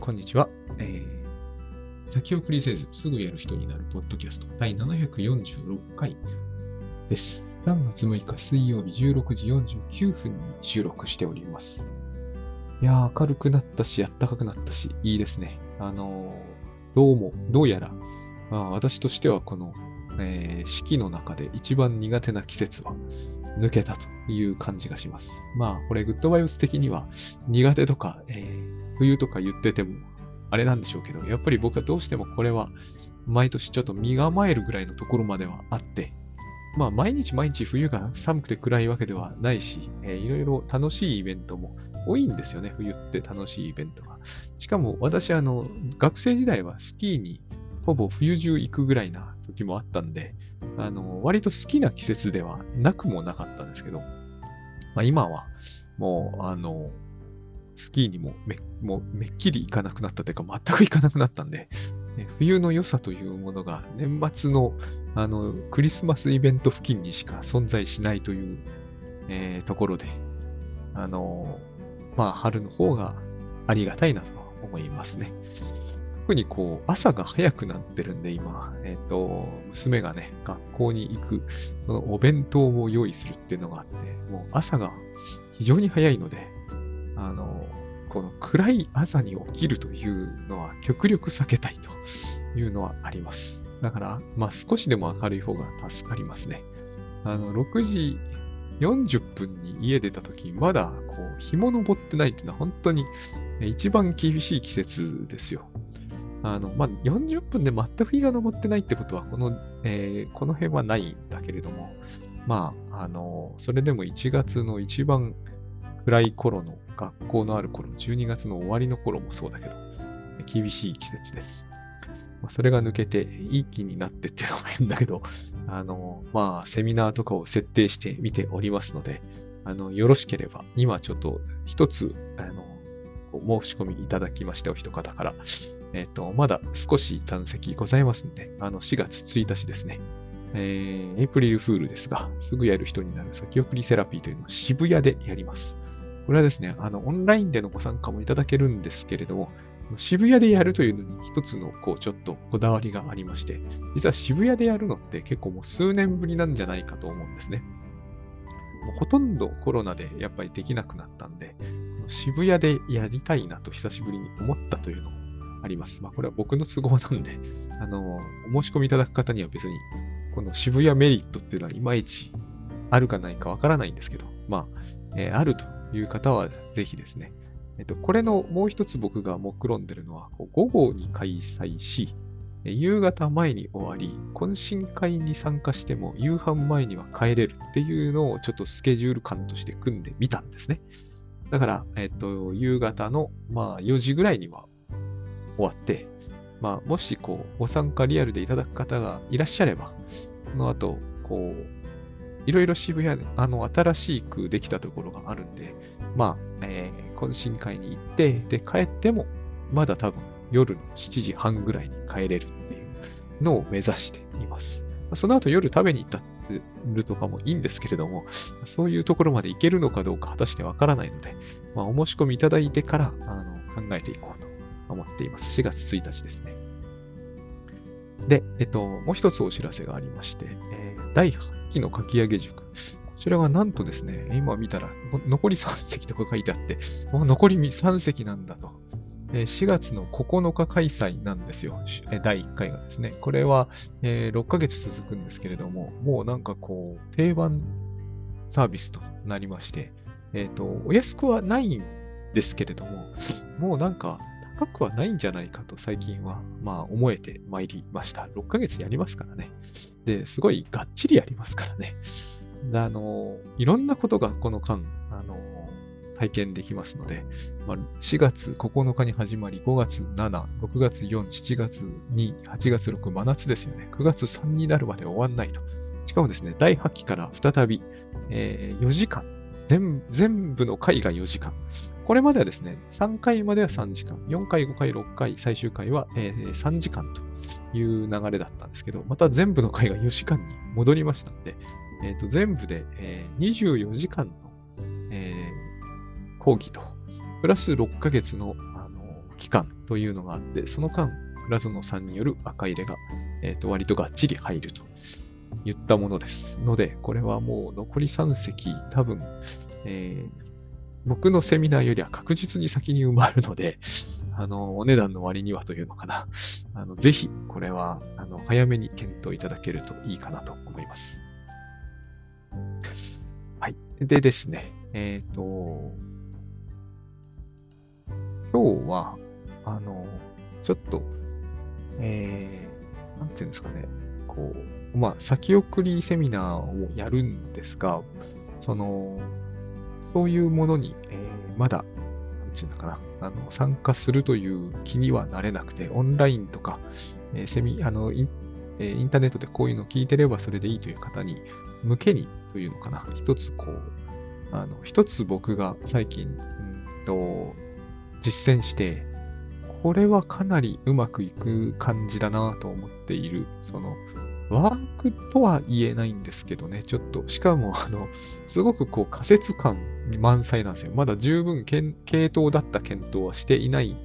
ーこんにちは。えー先送りせずすぐやる人になるポッドキャスト第746回です。3月6日水曜日16時49分に収録しております。いやー、明るくなったし、暖かくなったし、いいですね。あのーどうも、どうやら、まあ、私としてはこの、えー四季の中で一番苦手な季節は抜けたという感じがします。まあ、これ、グッドバイオス的には苦手とか、えー冬とか言ってても、あれなんでしょうけど、やっぱり僕はどうしてもこれは毎年ちょっと身構えるぐらいのところまではあって、まあ毎日毎日冬が寒くて暗いわけではないし、えーいろいろ楽しいイベントも多いんですよね、冬って楽しいイベントが。しかも私、あの、学生時代はスキーにほぼ冬中行くぐらいな時もあったんで、あの、割と好きな季節ではなくもなかったんですけど、まあ今はもう、あの、スキーにもめもうめっきり行かなくなったというか、全く行かなくなったんで、ね冬の良さというものが年末のあのクリスマスイベント付近にしか存在しないという、えーところで、あのまあ、春の方がありがたいなと思いますね。特にこう、朝が早くなってるんで、今、えっ、と、娘がね、学校に行く、そのお弁当を用意するっていうのがあって、もう朝が非常に早いので、あの、この暗い朝に起きるというのは極力避けたいと いうのはあります。だから、まあ少しでも明るい方が助かりますね。あの、6時40分に家出た時、まだこう、日も昇ってないっていうのは本当に一番厳しい季節ですよ。あの、まあ、40分で全く日が昇ってないってことは、この、えーこの辺はないんだけれども、まあ、あの、それでも1月の一番暗い頃の学校のある頃、12月の終わりの頃もそうだけど、厳しい季節です。まあ、それが抜けて、いい気になってっていうのも変だけど、あの、まあ、セミナーとかを設定してみておりますので、あの、よろしければ、今ちょっと一つ、あの、申し込みいただきましたお一方から、えっ、と、まだ少し残席ございますんで、あの、4月1日ですね。えー、エイプリルフールですが、すぐやる人になる先送りセラピーというのを渋谷でやります。これはですね、あの、オンラインでのご参加もいただけるんですけれども、渋谷でやるというのに一つの、こう、ちょっとこだわりがありまして、実は渋谷でやるのって結構もう数年ぶりなんじゃないかと思うんですね。もうほとんどコロナでやっぱりできなくなったんで、渋谷でやりたいなと久しぶりに思ったというのもあります。まあこれは僕の都合なんで、あの、お申し込みいただく方には別に、この渋谷メリットっていうのはいまいちあるかないかわからないんですけど、まあ、えーあるという方はぜひですね、えっと、これのもう一つ僕が目論んでるのは、午後に開催し、夕方前に終わり、懇親会に参加しても夕飯前には帰れるっていうのをちょっとスケジュール感として組んでみたんですね。だから、えっと、夕方の、まあ、4時ぐらいには終わって、まあ、もし、こう、ご参加リアルでいただく方がいらっしゃれば、その後、こう、いろいろ渋谷で、あの、新しくできたところがあるんで、まあ、えー懇親会に行って、で、帰っても、まだ多分夜の7時半ぐらいに帰れるっていうのを目指しています。その後夜食べに行ったるとかもいいんですけれども、そういうところまで行けるのかどうか果たしてわからないので、まあ、お申し込みいただいてからあの考えていこうと思っています。4月1日ですね。で、えっと、もう一つお知らせがありまして、えー第8期の書き上げ塾。こちらがなんとですね、今見たら残り3席とか書いてあって、もう残り3席なんだと。え4月の9日開催なんですよ。え第1回がですね。これは、え6ヶ月続くんですけれども、もうなんかこう、定番サービスとなりまして、えっ、と、お安くはないんですけれども、もうなんか高くはないんじゃないかと最近は、まあ思えてまいりました。6ヶ月やりますからね。で、すごいがっちりやりますからね。あの、いろんなことがこの間、あの、体験できますので、まあ、4月9日に始まり、5月7、6月4、7月2、8月6、真夏ですよね。9月3になるまで終わんないと。しかもですね、第8期から再び、えー4時間全、全部の回が4時間。これまではですね、3回までは3時間、4回、5回、6回、最終回は、えー3時間という流れだったんですけど、また全部の回が4時間に戻りましたので、えーと全部で、えー24時間の、えー講義と、プラス6ヶ月のあの期間というのがあって、その間、倉園さんによる赤入れが、えー、と割とがっちり入ると言ったものです。ので、これはもう残り3席、多分、えー、僕のセミナーよりは確実に先に埋まるので、あの、お値段の割にはというのかな。あの、ぜひ、これは、あの、早めに検討いただけるといいかなと思います。はい。でですね、えっ、ー、と、今日は、あの、ちょっと、えー、なんていうんですかね、こう、まあ、先送りセミナーをやるんですが、その、そういうものに、えー、まだ、なんていうのかな、あの、参加するという気にはなれなくて、オンラインとか、えー、セミ、あのイン、えー、インターネットでこういうの聞いてればそれでいいという方に向けにというのかな、一つこう、あの、一つ僕が最近、うんと、実践して、これはかなりうまくいく感じだなと思っている、その、ワークとは言えないんですけどね、ちょっと、しかも、あの、すごくこう仮説感満載なんですよ。まだ十分系統だった検討はしていない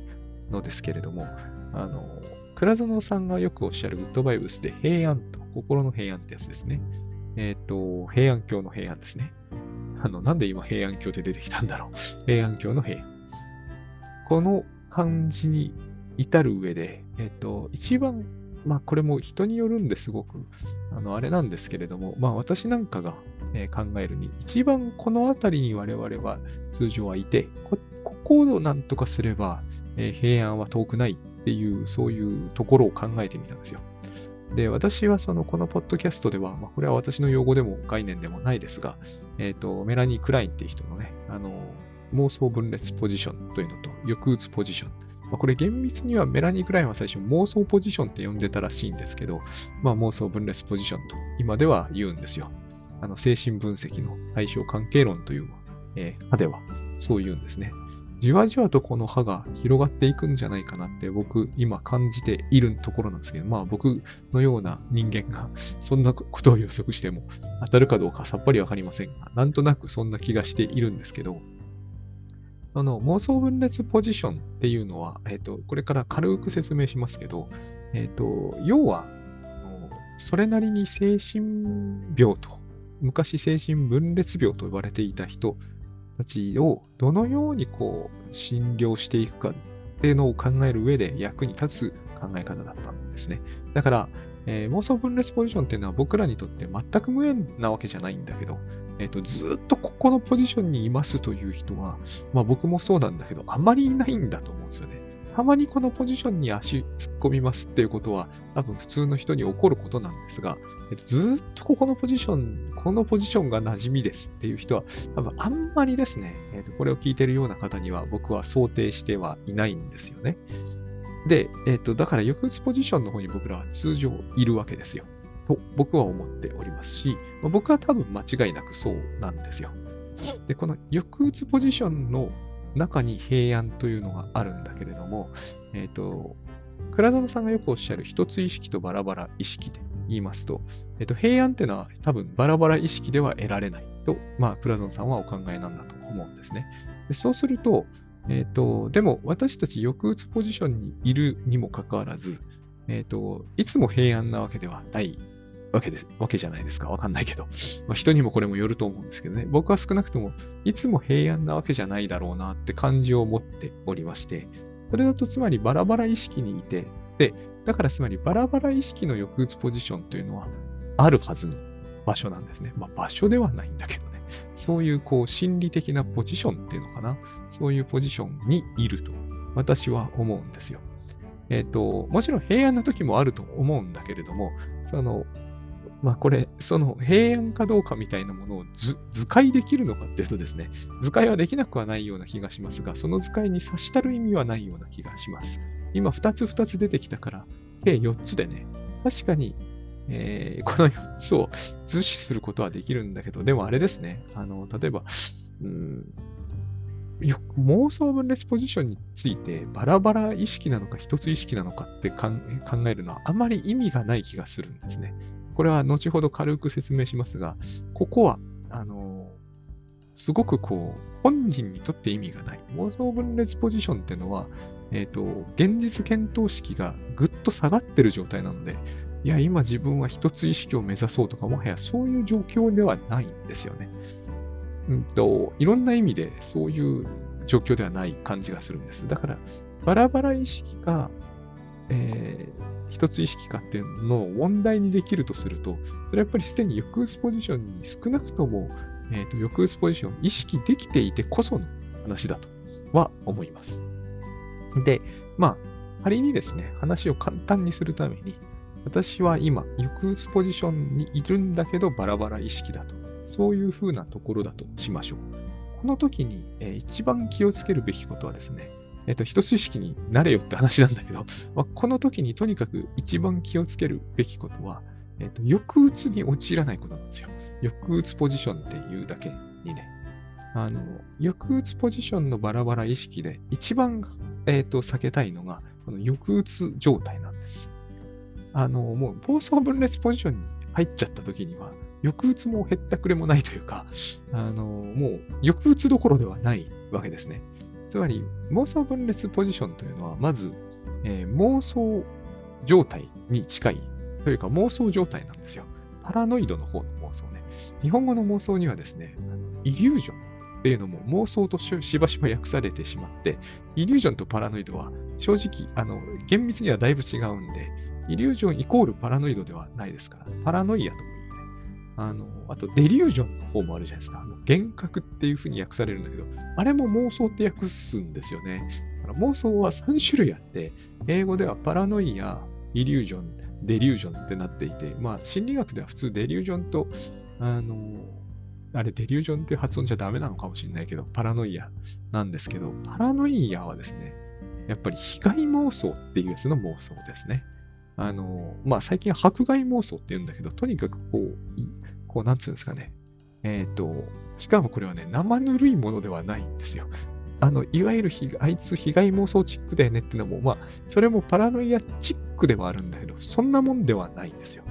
のですけれども、あの、倉園さんがよくおっしゃるグッドバイブスで平安と、心の平安ってやつですね。えっ、ー、と、平安京の平安ですね。あの、なんで今平安京って出てきたんだろう。平安京の平安。この漢字に至る上で、えっ、ー、と、一番まあこれも人によるんですごく、あの、あれなんですけれども、まあ私なんかが、考えるに、一番この辺りに我々は通常はいて、ここをなんとかすれば、え、平安は遠くないっていう、そういうところを考えてみたんですよ。で、私はその、このポッドキャストでは、まあ、これは私の用語でも概念でもないですが、えっ、ー、と、メラニー・クラインっていう人のね、あの、妄想分裂ポジションというのと、抑うつポジションまあ、これ厳密にはメラニー・クラインは最初妄想ポジションって呼んでたらしいんですけど、まあ、妄想分裂ポジションと今では言うんですよ。あの精神分析の対象関係論という、えー、派ではそう言うんですね。じわじわとこの歯が広がっていくんじゃないかなって僕今感じているところなんですけど、まあ僕のような人間がそんなことを予測しても当たるかどうかさっぱりわかりませんが、なんとなくそんな気がしているんですけど、あの妄想分裂ポジションっていうのは、えっ、ー、と、これから軽く説明しますけど、えっ、ー、と、要は、それなりに精神病と、昔精神分裂病と呼ばれていた人たちをどのようにこう診療していくかっていうのを考える上で役に立つ考え方だったんですね。だから、えー、妄想分裂ポジションっていうのは僕らにとって全く無縁なわけじゃないんだけど、えっ、ー、と、ずっとここのポジションにいますという人は、まあ僕もそうなんだけど、あまりいないんだと思うんですよね。たまにこのポジションに足突っ込みますっていうことは、多分普通の人に起こることなんですが、えっと、ずっとここのポジション、このポジションが馴染みですっていう人は、多分あんまりですね、えっと、これを聞いてるような方には僕は想定してはいないんですよね。で、えっと、だから抑うつポジションの方に僕らは通常いるわけですよ。と僕は思っておりますし、ま、僕は多分間違いなくそうなんですよ。で、この抑うつポジションの中に平安というのがあるんだけれども、えっ、ー、と、倉園さんがよくおっしゃる一つ意識とバラバラ意識で言いますと、えっ、ー、と、平安っていうのは多分バラバラ意識では得られないと、まあ、倉園さんはお考えなんだと思うんですね。でそうすると、えっ、ー、と、でも私たち抑うつポジションにいるにもかかわらず、えっ、と、いつも平安なわけではないわけです、わけじゃないですか。わかんないけど。まあ、人にもこれもよると思うんですけどね。僕は少なくとも、いつも平安なわけじゃないだろうなって感じを持っておりまして、それだとつまりバラバラ意識にいて、で、だからつまりバラバラ意識の抑うつポジションというのはあるはずの場所なんですね。まあ場所ではないんだけどね。そういうこう心理的なポジションっていうのかな。そういうポジションにいると私は思うんですよ。えっ、ー、と、もちろん平安な時もあると思うんだけれども、そのまあこれ、その平安かどうかみたいなものを図解できるのかっていうとですね、図解はできなくはないような気がしますが、その図解に差したる意味はないような気がします。今2つ2つ出てきたから、計4つでね、確かに、えー、この4つを図示することはできるんだけど、でもあれですね、あの、例えば、うん妄想分裂ポジションについてバラバラ意識なのか一つ意識なのかって考えるのはあまり意味がない気がするんですね。これは後ほど軽く説明しますが、ここは、あの、すごくこう、本人にとって意味がない。妄想分裂ポジションっていうのは、えっ、ー、と、現実検討式がぐっと下がってる状態なので、いや、今自分は一つ意識を目指そうとか、もはやそういう状況ではないんですよね。うんと、いろんな意味でそういう状況ではない感じがするんです。だから、バラバラ意識か、えー、一つ意識かっていうのを問題にできるとすると、それはやっぱりすでに抑うつポジションに少なくとも、えーと、抑うつポジションを意識できていてこその話だとは思います。で、まあ、仮にですね、話を簡単にするために、私は今、抑うつポジションにいるんだけどバラバラ意識だと。そういうふうなところだとしましょう。この時に、えー、一番気をつけるべきことはですね、えっ、と、一つ意識になれよって話なんだけど、まあ、この時にとにかく一番気をつけるべきことは、えっ、と、抑うつに陥らないことなんですよ。抑うつポジションっていうだけにね。あの、抑うつポジションのバラバラ意識で一番、えっ、と、避けたいのが、この抑うつ状態なんです。あの、もう暴走分裂ポジションに入っちゃった時には、抑うつも減ったくれもないというか、あの、もう抑うつどころではないわけですね。つまり、妄想分裂ポジションというのは、まず、えー、妄想状態に近いというか妄想状態なんですよ。パラノイドの方の妄想ね。日本語の妄想にはですね、イリュージョンっていうのも妄想としばしば訳されてしまって、イリュージョンとパラノイドは正直、あの、厳密にはだいぶ違うんで、イリュージョンイコールパラノイドではないですから、パラノイアと。あの、あとデリュージョンの方もあるじゃないですか。あの幻覚っていうふうに訳されるんだけど、あれも妄想って訳すんですよね。妄想は3種類あって、英語ではパラノイア、イリュージョン、デリュージョンってなっていて、まあ、心理学では普通デリュージョンと、あの、あれ、デリュージョンって発音じゃダメなのかもしれないけど、パラノイアなんですけど、パラノイアはですね、やっぱり被害妄想っていうやつの妄想ですね。あの、まあ、最近は迫害妄想って言うんだけど、とにかくこう、こう、なんつうんですかね。えっ、ー、と、しかもこれはね、生ぬるいものではないんですよ。あの、いわゆるあいつ被害妄想チックだよねっていうのも、まあ、それもパラノイアチックではあるんだけど、そんなもんではないんですよ。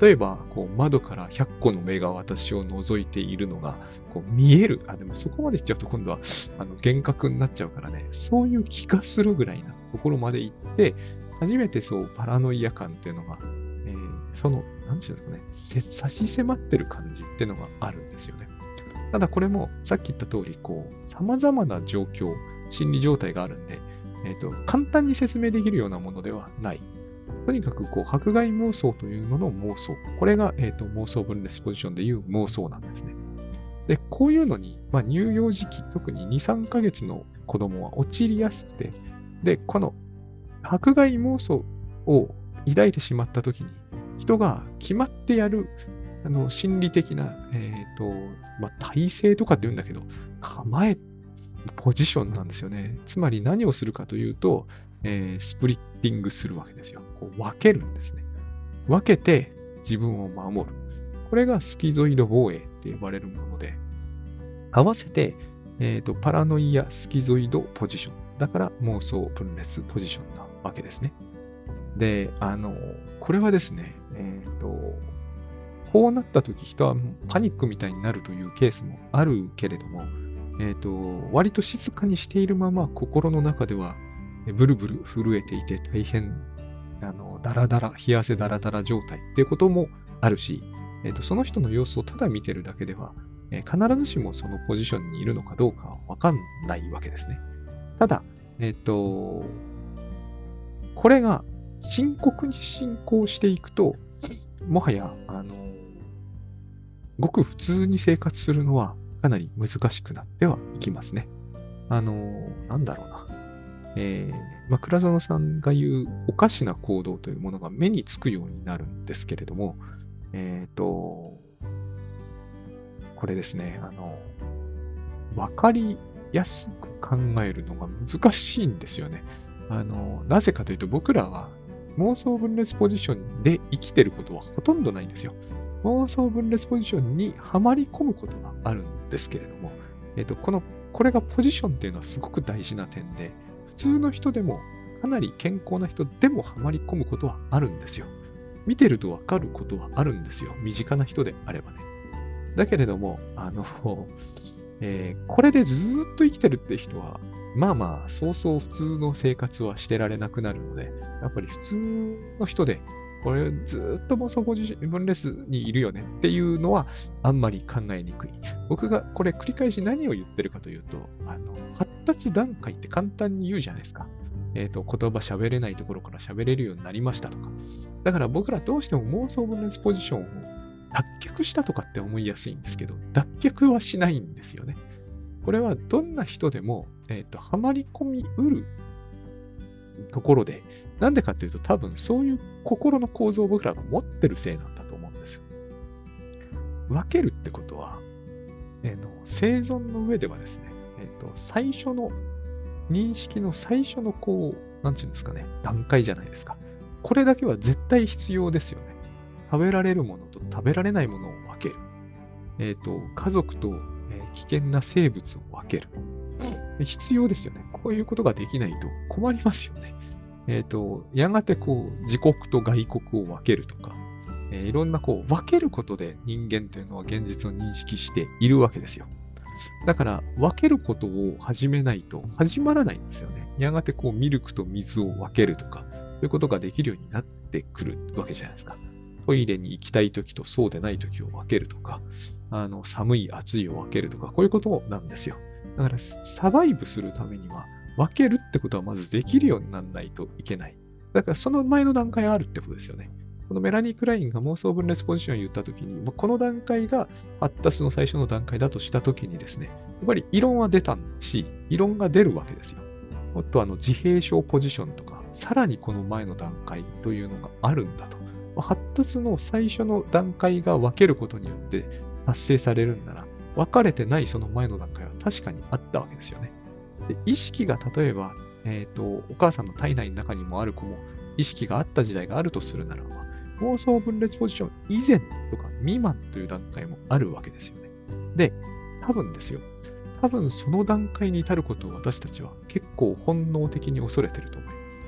例えば、こう窓から100個の目が私を覗いているのがこう見える。あ、でもそこまでいっちゃうと今度はあの幻覚になっちゃうからね、そういう気がするぐらいなところまで行って、初めてそうパラノイア感っていうのが、えー、その、なんていうんですかね、差し迫ってる感じっていうのがあるんですよね。ただこれもさっき言った通り、こう、様々な状況、心理状態があるんで、えっ、ー、と、簡単に説明できるようなものではない。とにかく、こう、迫害妄想というのの妄想。これが、えっ、ー、と、妄想分裂ポジションでいう妄想なんですね。で、こういうのに、まあ、乳幼児期、特に2、3ヶ月の子供は陥りやすくて、で、この迫害妄想を抱いてしまったときに、人が決まってやるあの心理的な、えーとまあ、体制とかって言うんだけど、構え、ポジションなんですよね。つまり何をするかというと、えー、スプリッティングするわけですよ。こう分けるんですね。分けて自分を守る。これがスキゾイド防衛って呼ばれるもので、合わせて、えーと、パラノイアスキゾイドポジション。だから妄想分裂ポジションなわけですね。で、あの、これはですね、え、ー、と、こうなった時人はパニックみたいになるというケースもあるけれども、えっ、ー、と、割と静かにしているまま心の中ではブルブル震えていて大変、あの、ダラダラ、冷や汗ダラダラ状態っていうこともあるし、えっ、ー、と、その人の様子をただ見てるだけでは、えー、必ずしもそのポジションにいるのかどうかはわかんないわけですね。ただ、えっ、と、これが深刻に進行していくと、もはや、あの、ごく普通に生活するのはかなり難しくなってはいきますね。あの、なんだろうな。えー、ま、倉園さんが言うおかしな行動というものが目につくようになるんですけれども、えっ、ー、と、これですね、あの、わかりやすく考えるのが難しいんですよね。あの、なぜかというと僕らは妄想分裂ポジションで生きてることはほとんどないんですよ。妄想分裂ポジションにはまり込むことがあるんですけれども、えっ、と、この、これがポジションっていうのはすごく大事な点で、普通の人でも、かなり健康な人でもはまり込むことはあるんですよ。見てるとわかることはあるんですよ。身近な人であればね。だけれども、あの、えー、これでずっと生きてるって人は、まあまあ、そうそう普通の生活はしてられなくなるので、やっぱり普通の人で、これずっと妄想分裂にいるよねっていうのはあんまり考えにくい。僕がこれ繰り返し何を言ってるかというと、あの発達段階って簡単に言うじゃないですか。えっ、ー、と、言葉喋れないところから喋れるようになりましたとか。だから僕らどうしても妄想分裂ポジションを脱却したとかって思いやすいんですけど、脱却はしないんですよね。これはどんな人でも、えっ、ー、と、はまり込みうるところで、なんでかっていうと多分そういう心の構造を僕らが持ってるせいなんだと思うんです。分けるってことは、えー、の生存の上ではですね、えーと、最初の認識の最初のこう、なんていうんですかね、段階じゃないですか。これだけは絶対必要ですよね。食べられるものと食べられないものを分ける。えっ、ー、と、家族と、え、危険な生物を分ける。必要ですよね。こういうことができないと困りますよね。えっ、ー、と、やがてこう、自国と外国を分けるとか、えー、いろんなこう、分けることで人間というのは現実を認識しているわけですよ。だから、分けることを始めないと始まらないんですよね。やがてこう、ミルクと水を分けるとか、そういうことができるようになってくるわけじゃないですか。トイレに行きたいときとそうでないときを分けるとか、あの寒い、暑いを分けるとか、こういうことなんですよ。だから、サバイブするためには、分けるってことはまずできるようにならないといけない。だから、その前の段階があるってことですよね。このメラニー・クラインが妄想分裂ポジションを言ったときに、この段階が発達の最初の段階だとしたときにですね、やっぱり異論は出たし、異論が出るわけですよ。もっとあの自閉症ポジションとか、さらにこの前の段階というのがあるんだと。発達の最初の段階が分けることによって達成されるんなら、分かれてないその前の段階は確かにあったわけですよね。で意識が例えば、えっ、ー、と、お母さんの体内の中にもある子も意識があった時代があるとするならば、妄想分裂ポジション以前とか未満という段階もあるわけですよね。で、多分ですよ。多分その段階に至ることを私たちは結構本能的に恐れてると思います。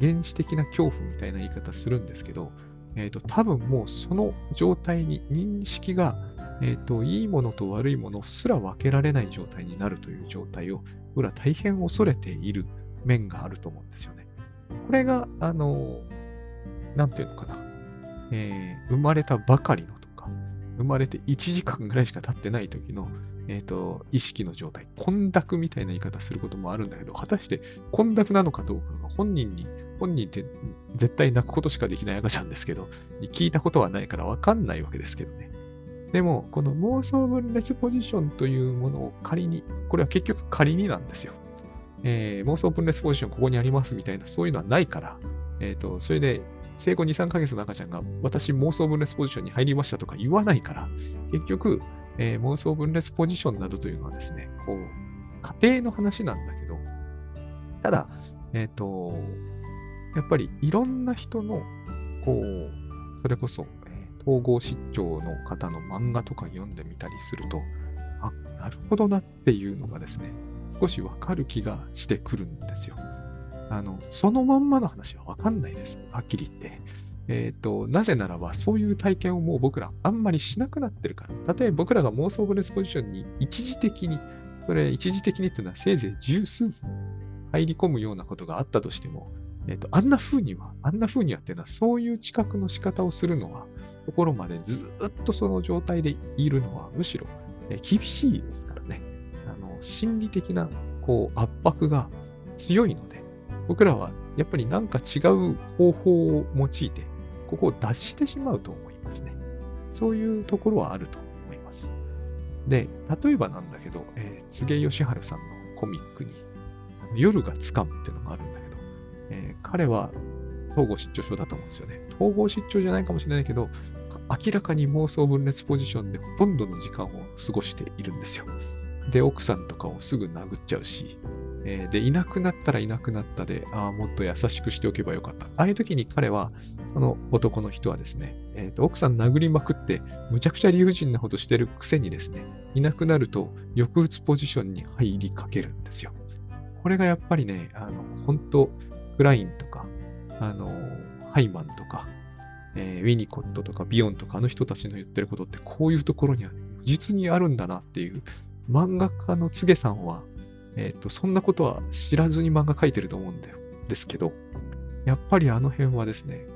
原始的な恐怖みたいな言い方するんですけど、えっ、ー、と、多分もうその状態に認識が、えっ、ー、と、いいものと悪いものすら分けられない状態になるという状態を、僕ら大変恐れている面があると思うんですよね。これが、あの、なんていうのかな。えー、生まれたばかりのとか、生まれて1時間ぐらいしか経ってない時の、えっ、ー、と、意識の状態、混濁みたいな言い方することもあるんだけど、果たして混濁なのかどうかが本人に本人って絶対泣くことしかできない赤ちゃんですけど、聞いたことはないからわかんないわけですけどね。でも、この妄想分裂ポジションというものを仮に、これは結局仮になんですよ。えー、妄想分裂ポジションここにありますみたいな、そういうのはないから、えっ、ー、と、それで生後2、3ヶ月の赤ちゃんが私妄想分裂ポジションに入りましたとか言わないから、結局、えー、妄想分裂ポジションなどというのはですね、こう、家庭の話なんだけど、ただ、えっ、と、やっぱりいろんな人の、こう、それこそ、統合失調の方の漫画とか読んでみたりすると、あ、なるほどなっていうのがですね、少しわかる気がしてくるんですよ。あの、そのまんまの話はわかんないです。はっきり言って。えっ、ー、と、なぜならば、そういう体験をもう僕らあんまりしなくなってるから。例えば僕らが妄想ブレスポジションに一時的に、それ一時的にっていうのはせいぜい十数分入り込むようなことがあったとしても、えっ、ー、と、あんな風には、あんな風にはっていうのは、そういう知覚の仕方をするのは、ところまでずっとその状態でいるのは、むしろ、厳しいですからね。あの、心理的な、こう、圧迫が強いので、僕らはやっぱりなんか違う方法を用いて、ここを脱してしまうと思いますね。そういうところはあると思います。で、例えばなんだけど、えー、柘義治さんのコミックに、夜がつかむっていうのがあるんだえー、彼は統合失調症だと思うんですよね。統合失調じゃないかもしれないけど、明らかに妄想分裂ポジションでほとんどの時間を過ごしているんですよ。で、奥さんとかをすぐ殴っちゃうし、えー、で、いなくなったらいなくなったで、ああ、もっと優しくしておけばよかった。ああいう時に彼は、その男の人はですね、えーと、奥さん殴りまくって、むちゃくちゃ理不尽なことしてるくせにですね、いなくなると、抑うつポジションに入りかけるんですよ。これがやっぱりね、あの、本当クラインとか、あの、ハイマンとか、えー、ウィニコットとかビヨンとかあの人たちの言ってることってこういうところには実にあるんだなっていう漫画家のつげさんは、えっ、と、そんなことは知らずに漫画描いてると思うんだよ。ですけど、やっぱりあの辺はですね、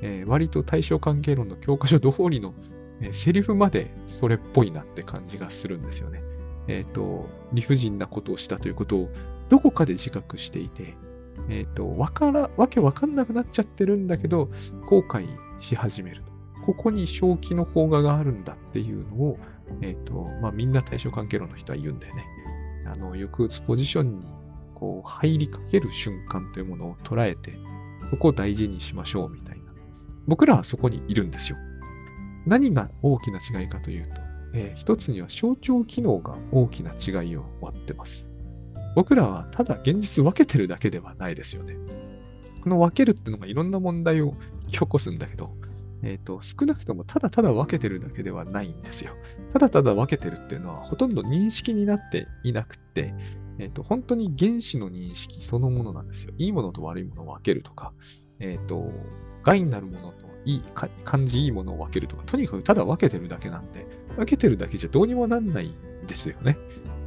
えー割と対象関係論の教科書通りの、えーセリフまでそれっぽいなって感じがするんですよね。えっ、と、理不尽なことをしたということをどこかで自覚していて、えっ、と、わから、わけわかんなくなっちゃってるんだけど、後悔し始めると。ここに正気の邦画があるんだっていうのを、えっ、と、まあ、みんな対象関係論の人は言うんだよね。あの、抑うつポジションに、こう、入りかける瞬間というものを捉えて、そこを大事にしましょうみたいな。僕らはそこにいるんですよ。何が大きな違いかというと、えー一つには象徴機能が大きな違いを割ってます。僕らはただ現実分けてるだけではないですよね。この分けるっていうのがいろんな問題を引き起こすんだけど、えっ、と、少なくともただただ分けてるだけではないんですよ。ただただ分けてるっていうのはほとんど認識になっていなくて、えっ、と、本当に原子の認識そのものなんですよ。いいものと悪いものを分けるとか、えっ、と、害になるものといい感じいいものを分けるとか、とにかくただ分けてるだけなんで、分けてるだけじゃどうにもなんないんですよね。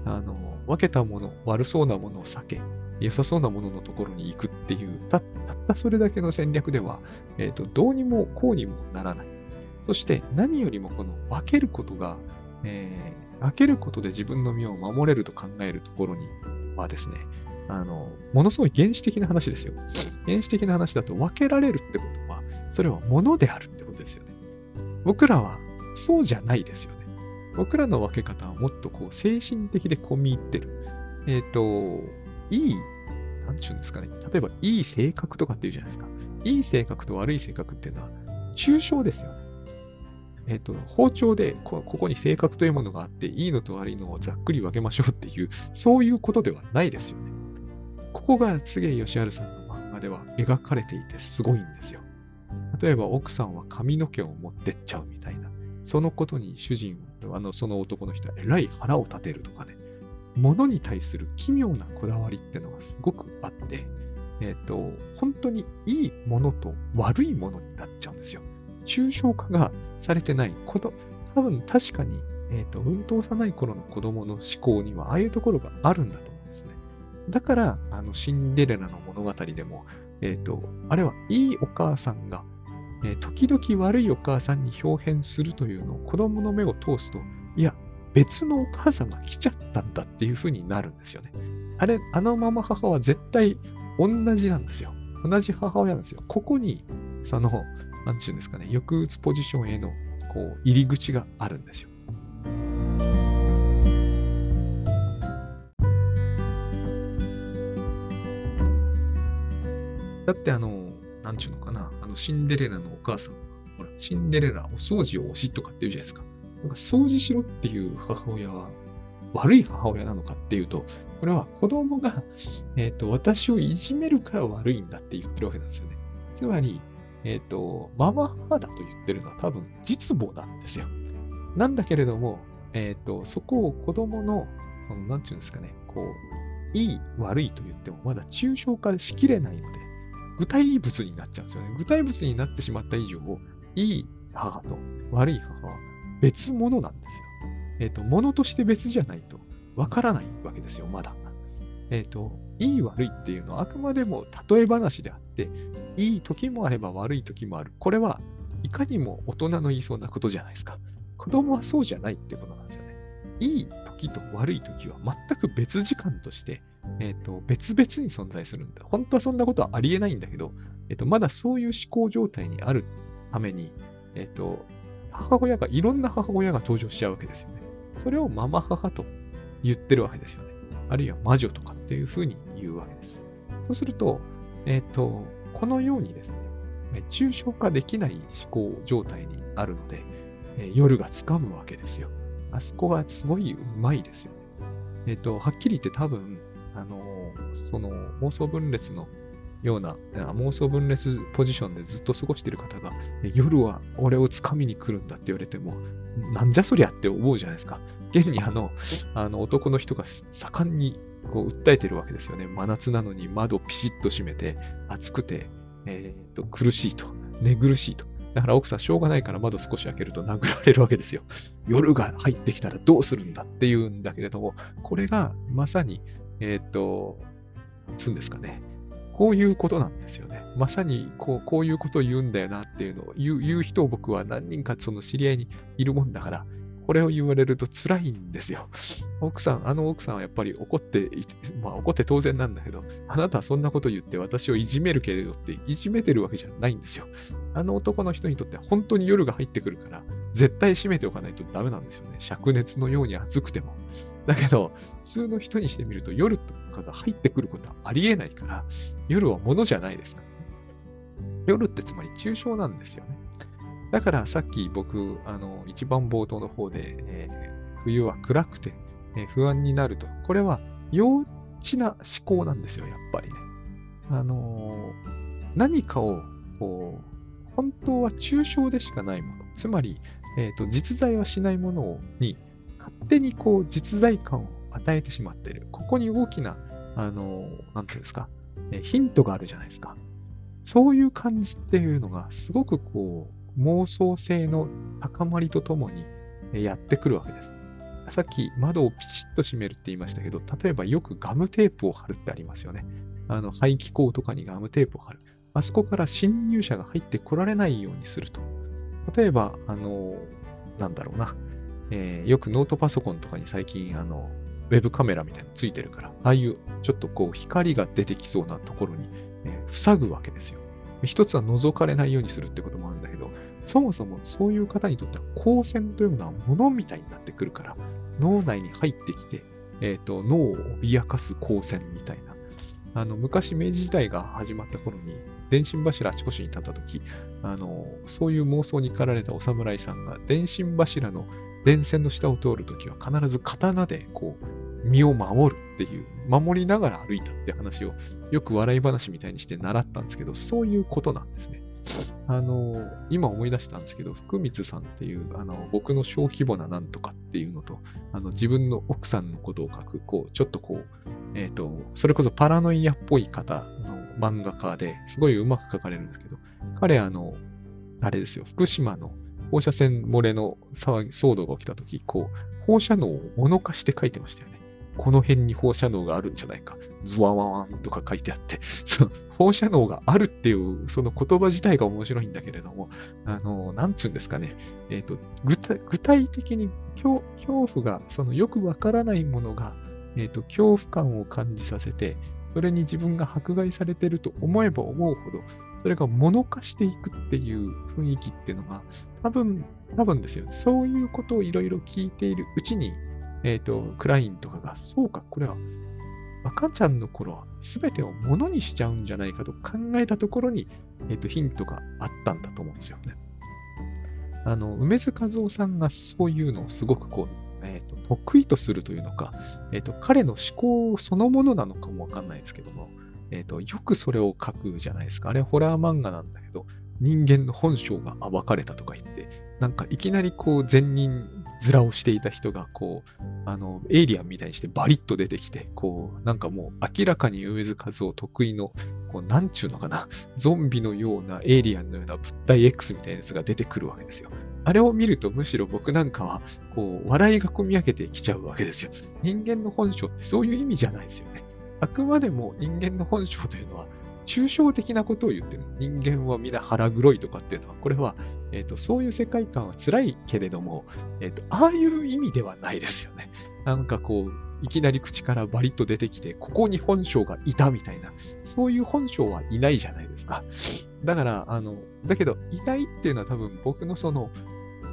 あの、分けたもの、悪そうなものを避け、良さそうなもののところに行くっていう、たったそれだけの戦略では、えっ、と、どうにもこうにもならない。そして何よりもこの分けることが、えー分けることで自分の身を守れると考えるところにはですね、あの、ものすごい原始的な話ですよ。原始的な話だと分けられるってことは、それは物であるってことですよね。僕らはそうじゃないですよね。僕らの分け方はもっとこう精神的で込み入ってる。えっ、と、いい、なんちゅうんですかね。例えば、いい性格とかっていうじゃないですか。いい性格と悪い性格っていうのは、抽象ですよね。えっ、と、包丁でこ、ここに性格というものがあって、いいのと悪いのをざっくり分けましょうっていう、そういうことではないですよね。ここが柘義治さんの漫画では描かれていてすごいんですよ。例えば奥さんは髪の毛を持ってっちゃうみたいな。そのことに主人、あの、その男の人はえらい腹を立てるとかね。物に対する奇妙なこだわりっていうのがすごくあって、えっ、と、本当にいいものと悪いものになっちゃうんですよ。抽象化がされてない。こと多分確かに、えっ、と、うんと幼い頃の子供の思考にはああいうところがあるんだと思うんですね。だから、あの、シンデレラの物語でも、えっ、と、あれはいいお母さんが、え時々悪いお母さんに表変するというのを子供の目を通すと、いや、別のお母さんが来ちゃったんだっていう風になるんですよね。あれ、あのまま母は絶対同じなんですよ。同じ母親なんですよ。ここに、その、なんていうんですかね、抑うつポジションへの、こう、入り口があるんですよ。だってあの、なんちゅうのかな、あのシンデレラのお母さん、ほら、シンデレラお掃除を押しとかって言うじゃないですか。なんか掃除しろっていう母親は悪い母親なのかっていうと、これは子供が、えっ、と、私をいじめるから悪いんだって言ってるわけなんですよね。つまり、えっ、と、ママ母だと言ってるのは多分実母なんですよ。なんだけれども、えっ、と、そこを子供の、その、なんちゅうんですかね、こう、いい、悪いと言っても、まだ抽象化しきれないので、具体物になっちゃうんですよね。具体物になってしまった以上、いい母と悪い母は別物なんですよ。えっ、と、物として別じゃないとわからないわけですよ、まだ。えっ、と、いい悪いっていうのはあくまでも例え話であって、いい時もあれば悪い時もある。これはいかにも大人の言いそうなことじゃないですか。子供はそうじゃないってことなんですよね。いい時と悪い時は全く別時間として、えっ、と、別々に存在するんだ。本当はそんなことはありえないんだけど、えっ、と、まだそういう思考状態にあるために、えっ、と、母親が、いろんな母親が登場しちゃうわけですよね。それをママ母と言ってるわけですよね。あるいは魔女とかっていうふうに言うわけです。そうすると、えっ、と、このようにですね、え抽象化できない思考状態にあるので、えー夜がつかむわけですよ。あそこがすごいうまいですよね。えっ、と、はっきり言って多分、あのその妄想分裂のような、妄想分裂ポジションでずっと過ごしている方が、夜は俺を掴みに来るんだって言われても、なんじゃそりゃって思うじゃないですか。現にあの、あの男の人が盛んにこう訴えてるわけですよね。真夏なのに窓ピシッと閉めて、暑くて、えーと苦しいと、寝苦しいと。だから奥さんしょうがないから窓少し開けると殴られるわけですよ。夜が入ってきたらどうするんだっていうんだけれども、これがまさに、えっ、と、つんですかね。こういうことなんですよね。まさにこうこういうことを言うんだよなっていうのを言う言う人を僕は何人かその知り合いにいるもんだから、これを言われると辛いんですよ。奥さん、あの奥さんはやっぱり怒ってまあ怒って当然なんだけど、あなたはそんなこと言って私をいじめるけれどっていじめてるわけじゃないんですよ。あの男の人にとって本当に夜が入ってくるから、絶対閉めておかないとダメなんですよね。灼熱のように暑くても。だけど、普通の人にしてみると夜とかが入ってくることはありえないから、夜はものじゃないですか。夜ってつまり抽象なんですよね。だからさっき僕、あの、一番冒頭の方で、えー、冬は暗くて、えー、不安になると。これは幼稚な思考なんですよ、やっぱりね。あのー、何かを、こう、本当は抽象でしかないもの。つまり、えーと、実在はしないものに、勝手にこう、実在感を与えてしまってる。ここに大きな、あの、なんていうんですか、ヒントがあるじゃないですか。そういう感じっていうのが、すごくこう、妄想性の高まりとともにやってくるわけです。さっき窓をピチッと閉めるって言いましたけど、例えばよくガムテープを貼るってありますよね。あの排気口とかにガムテープを貼る。あそこから侵入者が入ってこられないようにすると。例えば、あの、なんだろうな、えー、よくノートパソコンとかに最近、あの、ウェブカメラみたいなのついてるから、ああいうちょっとこう光が出てきそうなところに、えー、塞ぐわけですよ。一つは覗かれないようにするってこともあるんだけど、そもそもそういう方にとっては光線というのは物みたいになってくるから、脳内に入ってきて、えーと、脳を脅かす光線みたいな。あの昔、明治時代が始まった頃に、電信柱あちこちに立った時あのそういう妄想に駆られたお侍さんが、電信柱の電線の下を通るときは必ず刀でこう身を守るっていう、守りながら歩いたって話をよく笑い話みたいにして習ったんですけど、そういうことなんですね。あの、今思い出したんですけど、福光さんっていう、あの、僕の小規模ななんとかっていうのと、あの、自分の奥さんのことを書く、こう、ちょっとこう、えっ、ー、と、それこそパラノイアっぽい方の漫画家ですごいうまく書かれるんですけど、彼、あの、あれですよ、福島の放射線漏れの騒動が起きたとき、こう、放射能を物化して書いてましたよね。この辺に放射能があるんじゃないか。ズワワワンとか書いてあって、その放射能があるっていうその言葉自体が面白いんだけれども、あの、なんつうんですかね。えっ、ー、と具体、具体的に恐怖が、そのよくわからないものが、えっ、ー、と、恐怖感を感じさせて、それに自分が迫害されてると思えば思うほど、それが物化していくっていう雰囲気っていうのが、多分、多分ですよ。そういうことをいろいろ聞いているうちに、えっ、ー、と、クラインとかが、そうか、これは赤ちゃんの頃は全てを物にしちゃうんじゃないかと考えたところに、えーと、ヒントがあったんだと思うんですよね。あの、梅津和夫さんがそういうのをすごくこう、えーと、得意とするというのか、えーと、彼の思考そのものなのかもわかんないですけども、えーと、よくそれを書くじゃないですか。あれホラー漫画なんだけど、人間の本性が暴かれたとか言って、なんかいきなりこう善人面をしていた人が、こう、あの、エイリアンみたいにしてバリッと出てきて、こう、なんかもう明らかに梅津和夫得意の、こう、なんちゅうのかな、ゾンビのようなエイリアンのような物体 X みたいなやつが出てくるわけですよ。あれを見るとむしろ僕なんかは、こう、笑いが込み上げてきちゃうわけですよ。人間の本性ってそういう意味じゃないですよね。あくまでも人間の本性というのは、抽象的なことを言ってる。人間は皆腹黒いとかっていうのは、これはえーと、そういう世界観は辛いけれども、えーと、ああいう意味ではないですよね。なんかこう、いきなり口からバリッと出てきて、ここに本性がいたみたいな、そういう本性はいないじゃないですか。だから、あの、だけど、いないっていうのは多分僕のその、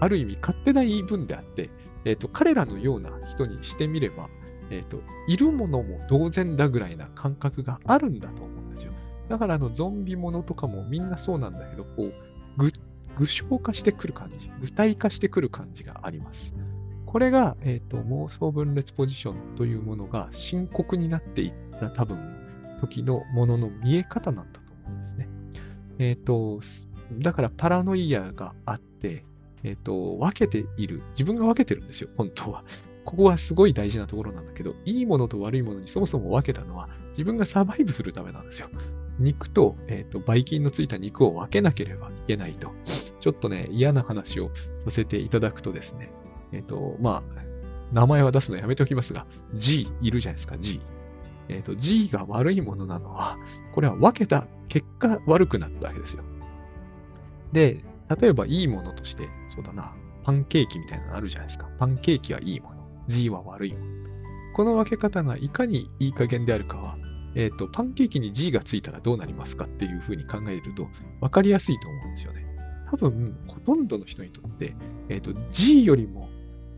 ある意味勝手な言い分であって、えっ、ー、と、彼らのような人にしてみれば、えっ、ー、と、いるものも同然だぐらいな感覚があるんだと思うんですよ。だからあのゾンビものとかもみんなそうなんだけど、こう、ぐっ具象化してくる感じ、具体化してくる感じがあります。これが、えーと、妄想分裂ポジションというものが深刻になっていった多分時のものの見え方なんだと思うんですね。えっ、ー、と、だからパラノイアがあって、えっ、ー、と、分けている。自分が分けてるんですよ、本当は。ここはすごい大事なところなんだけど、いいものと悪いものにそもそも分けたのは自分がサバイブするためなんですよ。肉と、えっ、ー、と、ばい菌のついた肉を分けなければいけないと。ちょっとね、嫌な話をさせていただくとですね、えっ、ー、と、まあ、名前は出すのやめておきますが、G いるじゃないですか、G。えっ、ー、と、G が悪いものなのは、これは分けた結果悪くなったわけですよ。で、例えばいいものとして、そうだな、パンケーキみたいなのあるじゃないですか。パンケーキはいいもの。G は悪いもの。この分け方がいかにいい加減であるかは、え、ー、と、パンケーキに G がついたらどうなりますかっていうふうに考えると分かりやすいと思うんですよね。多分、ほとんどの人にとって、えっ、ー、と、G よりも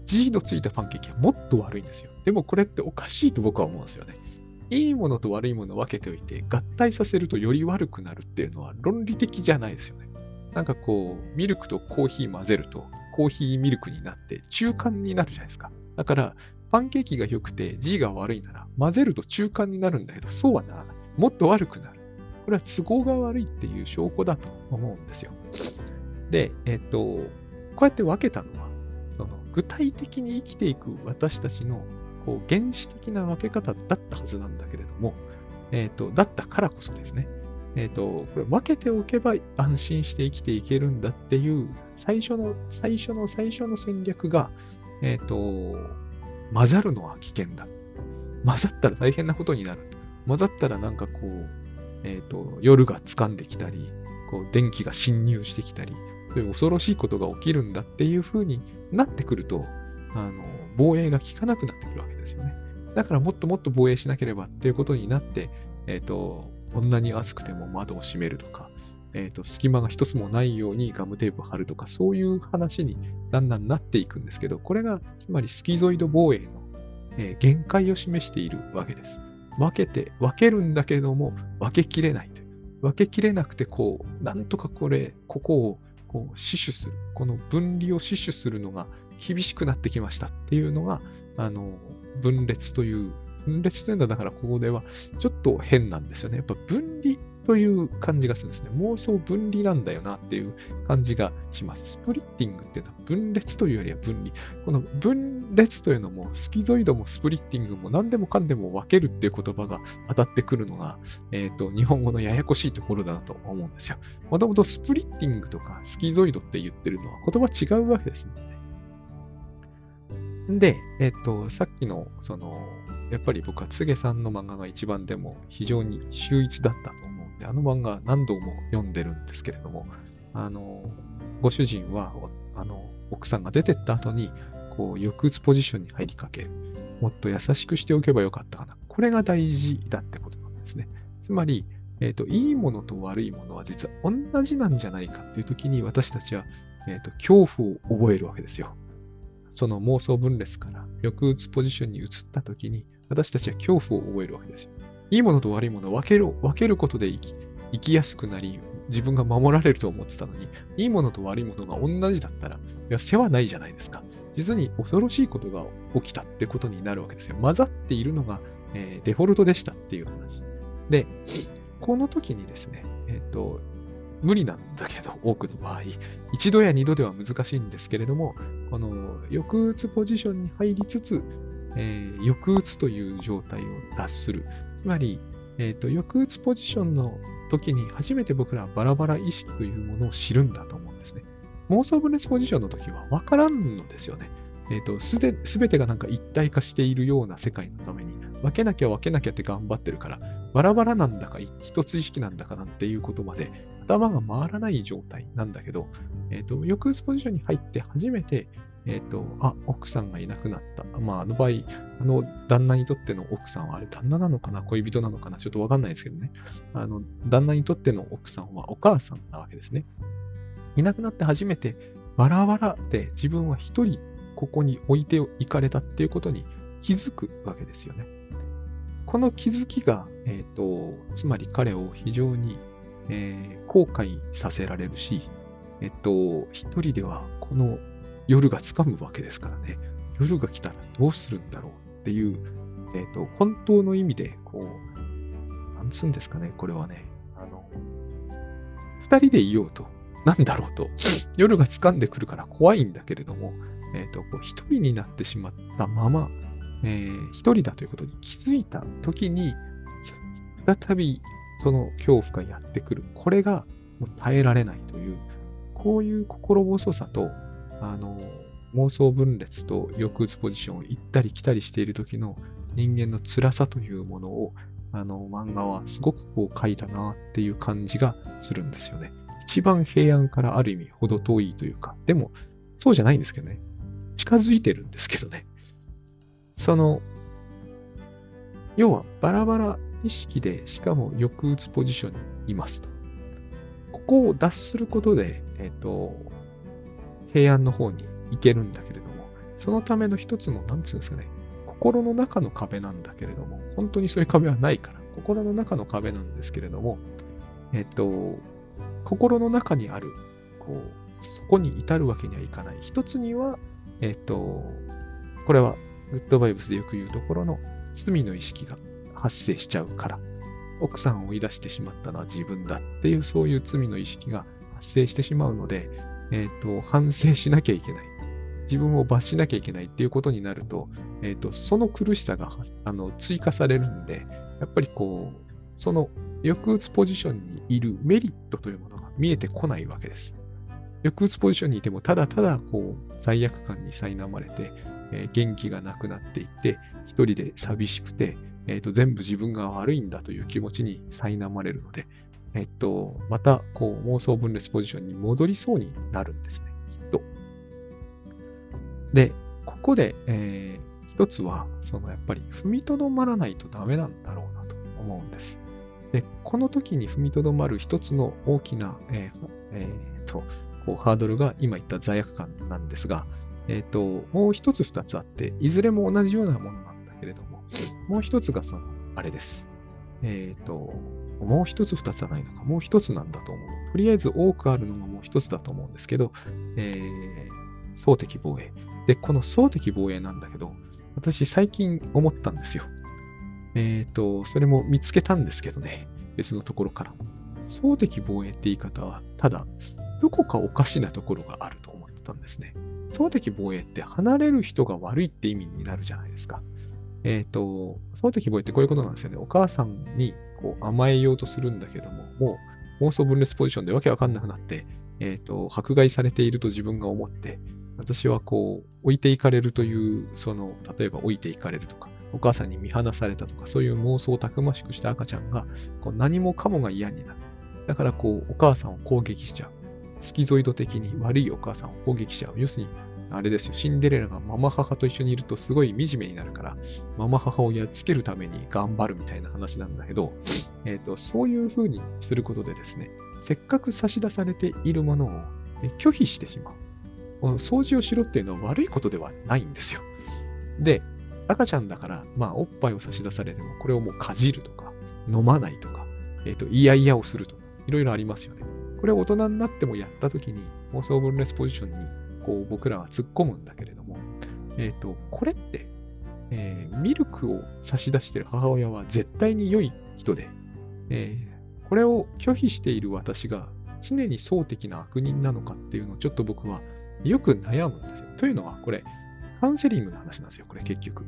G のついたパンケーキはもっと悪いんですよ。でもこれっておかしいと僕は思うんですよね。いいものと悪いものを分けておいて、合体させるとより悪くなるっていうのは論理的じゃないですよね。なんかこう、ミルクとコーヒー混ぜると、コーヒーミルクになって中間になるじゃないですか。だから、パンケーキが良くて G が悪いなら、混ぜると中間になるんだけど、そうはならない。もっと悪くなる。これは都合が悪いっていう証拠だと思うんですよ。で、えっと、こうやって分けたのは、その具体的に生きていく私たちのこう原始的な分け方だったはずなんだけれども、えっと、だったからこそですね、えっ、ー、と、これ分けておけば安心して生きていけるんだっていう最初の、最初の最初の戦略が、えっ、ー、と、混ざるのは危険だ。混ざったら大変なことになる。混ざったらなんかこう、えっ、ー、と、夜が掴んできたり、こう、電気が侵入してきたり、そういう恐ろしいことが起きるんだっていう風になってくると、あの、防衛が効かなくなってくるわけですよね。だからもっともっと防衛しなければっていうことになって、えっ、と、こんなに暑くても窓を閉めるとか、えっ、ー、と、隙間が一つもないようにガムテープ貼るとか、そういう話にだんだんなっていくんですけど、これがつまりスキゾイド防衛の、えー、限界を示しているわけです。分けて、分けるんだけども、分けきれないという。分けきれなくて、こう、なんとかこれ、ここをこう死守する。この分離を死守するのが厳しくなってきましたっていうのが、あの、分裂という分裂というのは、だからここではちょっと変なんですよね。やっぱ分離という感じがするんですね。妄想分離なんだよなっていう感じがします。スプリッティングっていうのは分裂というよりは分離。この分裂というのも、スキゾイドもスプリッティングも何でもかんでも分けるっていう言葉が当たってくるのが、えっ、ー、と、日本語のややこしいところだなと思うんですよ。もともとスプリッティングとかスキゾイドって言ってるのは言葉違うわけですね。で、えっ、ー、と、さっきの、その、やっぱり僕はつげさんの漫画が一番でも非常に秀逸だったと思うんで、あの漫画何度も読んでるんですけれども、あの、ご主人は、あの、奥さんが出てった後に、こう、抑うつポジションに入りかける。もっと優しくしておけばよかったかな。これが大事だってことなんですね。つまり、えっ、ー、と、いいものと悪いものは実は同じなんじゃないかっていう時に私たちは、えっ、ー、と、恐怖を覚えるわけですよ。その妄想分裂から抑うつポジションに移った時に、私たちは恐怖を覚えるわけですよ。いいものと悪いものを分ける分けることで生き生きやすくなり、自分が守られると思ってたのに、いいものと悪いものが同じだったら、いや、世話ないじゃないですか。実に恐ろしいことが起きたってことになるわけですよ。混ざっているのが、えー、デフォルトでしたっていう話。で、この時にですね、えっ、ー、と、無理なんだけど、多くの場合、一度や二度では難しいんですけれども、この抑うつポジションに入りつつ、えー、抑うつという状態を脱する。つまり、えーと、抑うつポジションの時に初めて僕らはバラバラ意識というものを知るんだと思うんですね。妄想分裂ポジションの時は分からんのですよね。えっ、ー、と、すべ、すべてがなんか一体化しているような世界のために、分けなきゃ分けなきゃって頑張ってるから、バラバラなんだか一つ意識なんだかなんていうことまで頭が回らない状態なんだけど、えっ、ー、と、抑うつポジションに入って初めてえっ、ー、と、あ、奥さんがいなくなった。まあ、あの場合、あの、旦那にとっての奥さんは、あれ、旦那なのかな恋人なのかなちょっとわかんないですけどね。あの、旦那にとっての奥さんはお母さんなわけですね。いなくなって初めて、バラバラで自分は一人ここに置いていかれたっていうことに気づくわけですよね。この気づきが、え、ー、と、つまり彼を非常に、えー、後悔させられるし、えっと、一人ではこの夜がつかむわけですからね。夜が来たらどうするんだろうっていう、え、ー、と、本当の意味で、こう、なんつうんですかね、これはね、あの、二人でいようと、なんだろうと、夜が掴んでくるから怖いんだけれども、えっ、と、こう一人になってしまったまま、えー、一人だということに気づいたときに、再びその恐怖がやってくる。これがもう耐えられないという、こういう心細さと、あの、妄想分裂と抑うつポジションを行ったり来たりしている時の人間の辛さというものを、あの、漫画はすごくこう書いたなっていう感じがするんですよね。一番平安からある意味程遠いというか、でも、そうじゃないんですけどね。近づいてるんですけどね。その、要はバラバラ意識で、しかも抑うつポジションにいますと。ここを脱することで、えっ、ー、と、平安の方に行けるんだけれども、そのための一つの、なんつうんですかね、心の中の壁なんだけれども、本当にそういう壁はないから、心の中の壁なんですけれども、えっ、ー、と、心の中にある、こう、そこに至るわけにはいかない。一つには、えっ、ー、と、これは、グッドバイブスでよく言うところの罪の意識が発生しちゃうから、奥さんを追い出してしまったのは自分だっていうそういう罪の意識が発生してしまうので、えっ、ー、と、反省しなきゃいけない。自分を罰しなきゃいけないっていうことになると、えっ、ー、と、その苦しさがあの追加されるんで、やっぱりこう、その抑うつポジションにいるメリットというものが見えてこないわけです。抑うつポジションにいても、ただただこう罪悪感に苛まれて、えー、元気がなくなっていって、一人で寂しくて、えーと、全部自分が悪いんだという気持ちに苛まれるので、えっ、ー、と、またこう妄想分裂ポジションに戻りそうになるんですね、きっと。で、ここで、えー、一つは、そのやっぱり踏みとどまらないとダメなんだろうなと思うんです。で、この時に踏みとどまる一つの大きな、えーえーと、こうハードルが今言った罪悪感なんですが、えっ、ー、と、もう一つ二つあって、いずれも同じようなものなんだけれども、もう一つがその、あれです。えっ、ー、と、もう一つ二つはないのか、もう一つなんだと思う。とりあえず多くあるのがもう一つだと思うんですけど、えー、総敵防衛。で、この総敵防衛なんだけど、私最近思ったんですよ。えっ、ー、と、それも見つけたんですけどね、別のところから。総敵防衛って言い方は、ただ、どこかおかしなところがあると思ってたんですね。総敵防衛って離れる人が悪いって意味になるじゃないですか。えっ、ー、と、総敵防衛ってこういうことなんですよね。お母さんにこう甘えようとするんだけども、もう妄想分裂ポジションでわけわかんなくなって、えっ、ー、と、迫害されていると自分が思って、私はこう、置いていかれるという、その、例えば置いていかれるとか、お母さんに見放されたとか、そういう妄想をたくましくした赤ちゃんが、こう何もかもが嫌になる。だからこう、お母さんを攻撃しちゃう。スキゾイド的に悪いお母さんを攻撃しちゃう。要するに、あれですよ、シンデレラがママ母と一緒にいるとすごい惨めになるから、ママ母をやっつけるために頑張るみたいな話なんだけど、え、ー、と、そういう風にすることでですね、せっかく差し出されているものを拒否してしまう。この掃除をしろっていうのは悪いことではないんですよ。で、赤ちゃんだから、まあ、おっぱいを差し出されても、これをもうかじるとか、飲まないとか、えっ、ー、と、いやいやをするとか、いろいろありますよね。これを大人になってもやったときに、妄想分裂ポジションにこう僕らは突っ込むんだけれども、えっ、ー、と、これって、えー、ミルクを差し出してる母親は絶対に良い人で、えー、これを拒否している私が常に総的な悪人なのかっていうのをちょっと僕はよく悩むんですよ。というのは、これ、カウンセリングの話なんですよ、これ結局。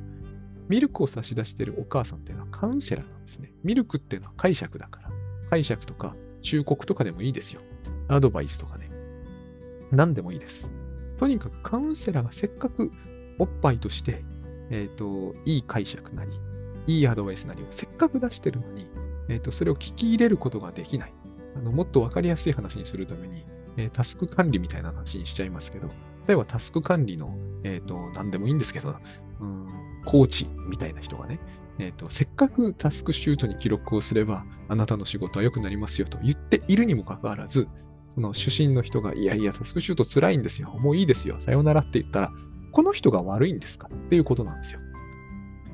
ミルクを差し出してるお母さんっていうのはカウンセラーなんですね。ミルクっていうのは解釈だから。解釈とか忠告とかでもいいですよ。アドバイスとかね。何でもいいです。とにかくカウンセラーがせっかくおっぱいとして、えっ、ー、と、いい解釈なり、いいアドバイスなりをせっかく出してるのに、えっ、ー、と、それを聞き入れることができない。あのもっとわかりやすい話にするために、えー、タスク管理みたいな話にしちゃいますけど、例えばタスク管理の、えっ、と、何でもいいんですけど、うん、コーチみたいな人がね、えっ、と、せっかくタスクシュートに記録をすれば、あなたの仕事は良くなりますよと言っているにもかかわらず、その主審の人が、いやいや、タスクシュート辛いんですよ。もういいですよ。さよならって言ったら、この人が悪いんですかっていうことなんですよ。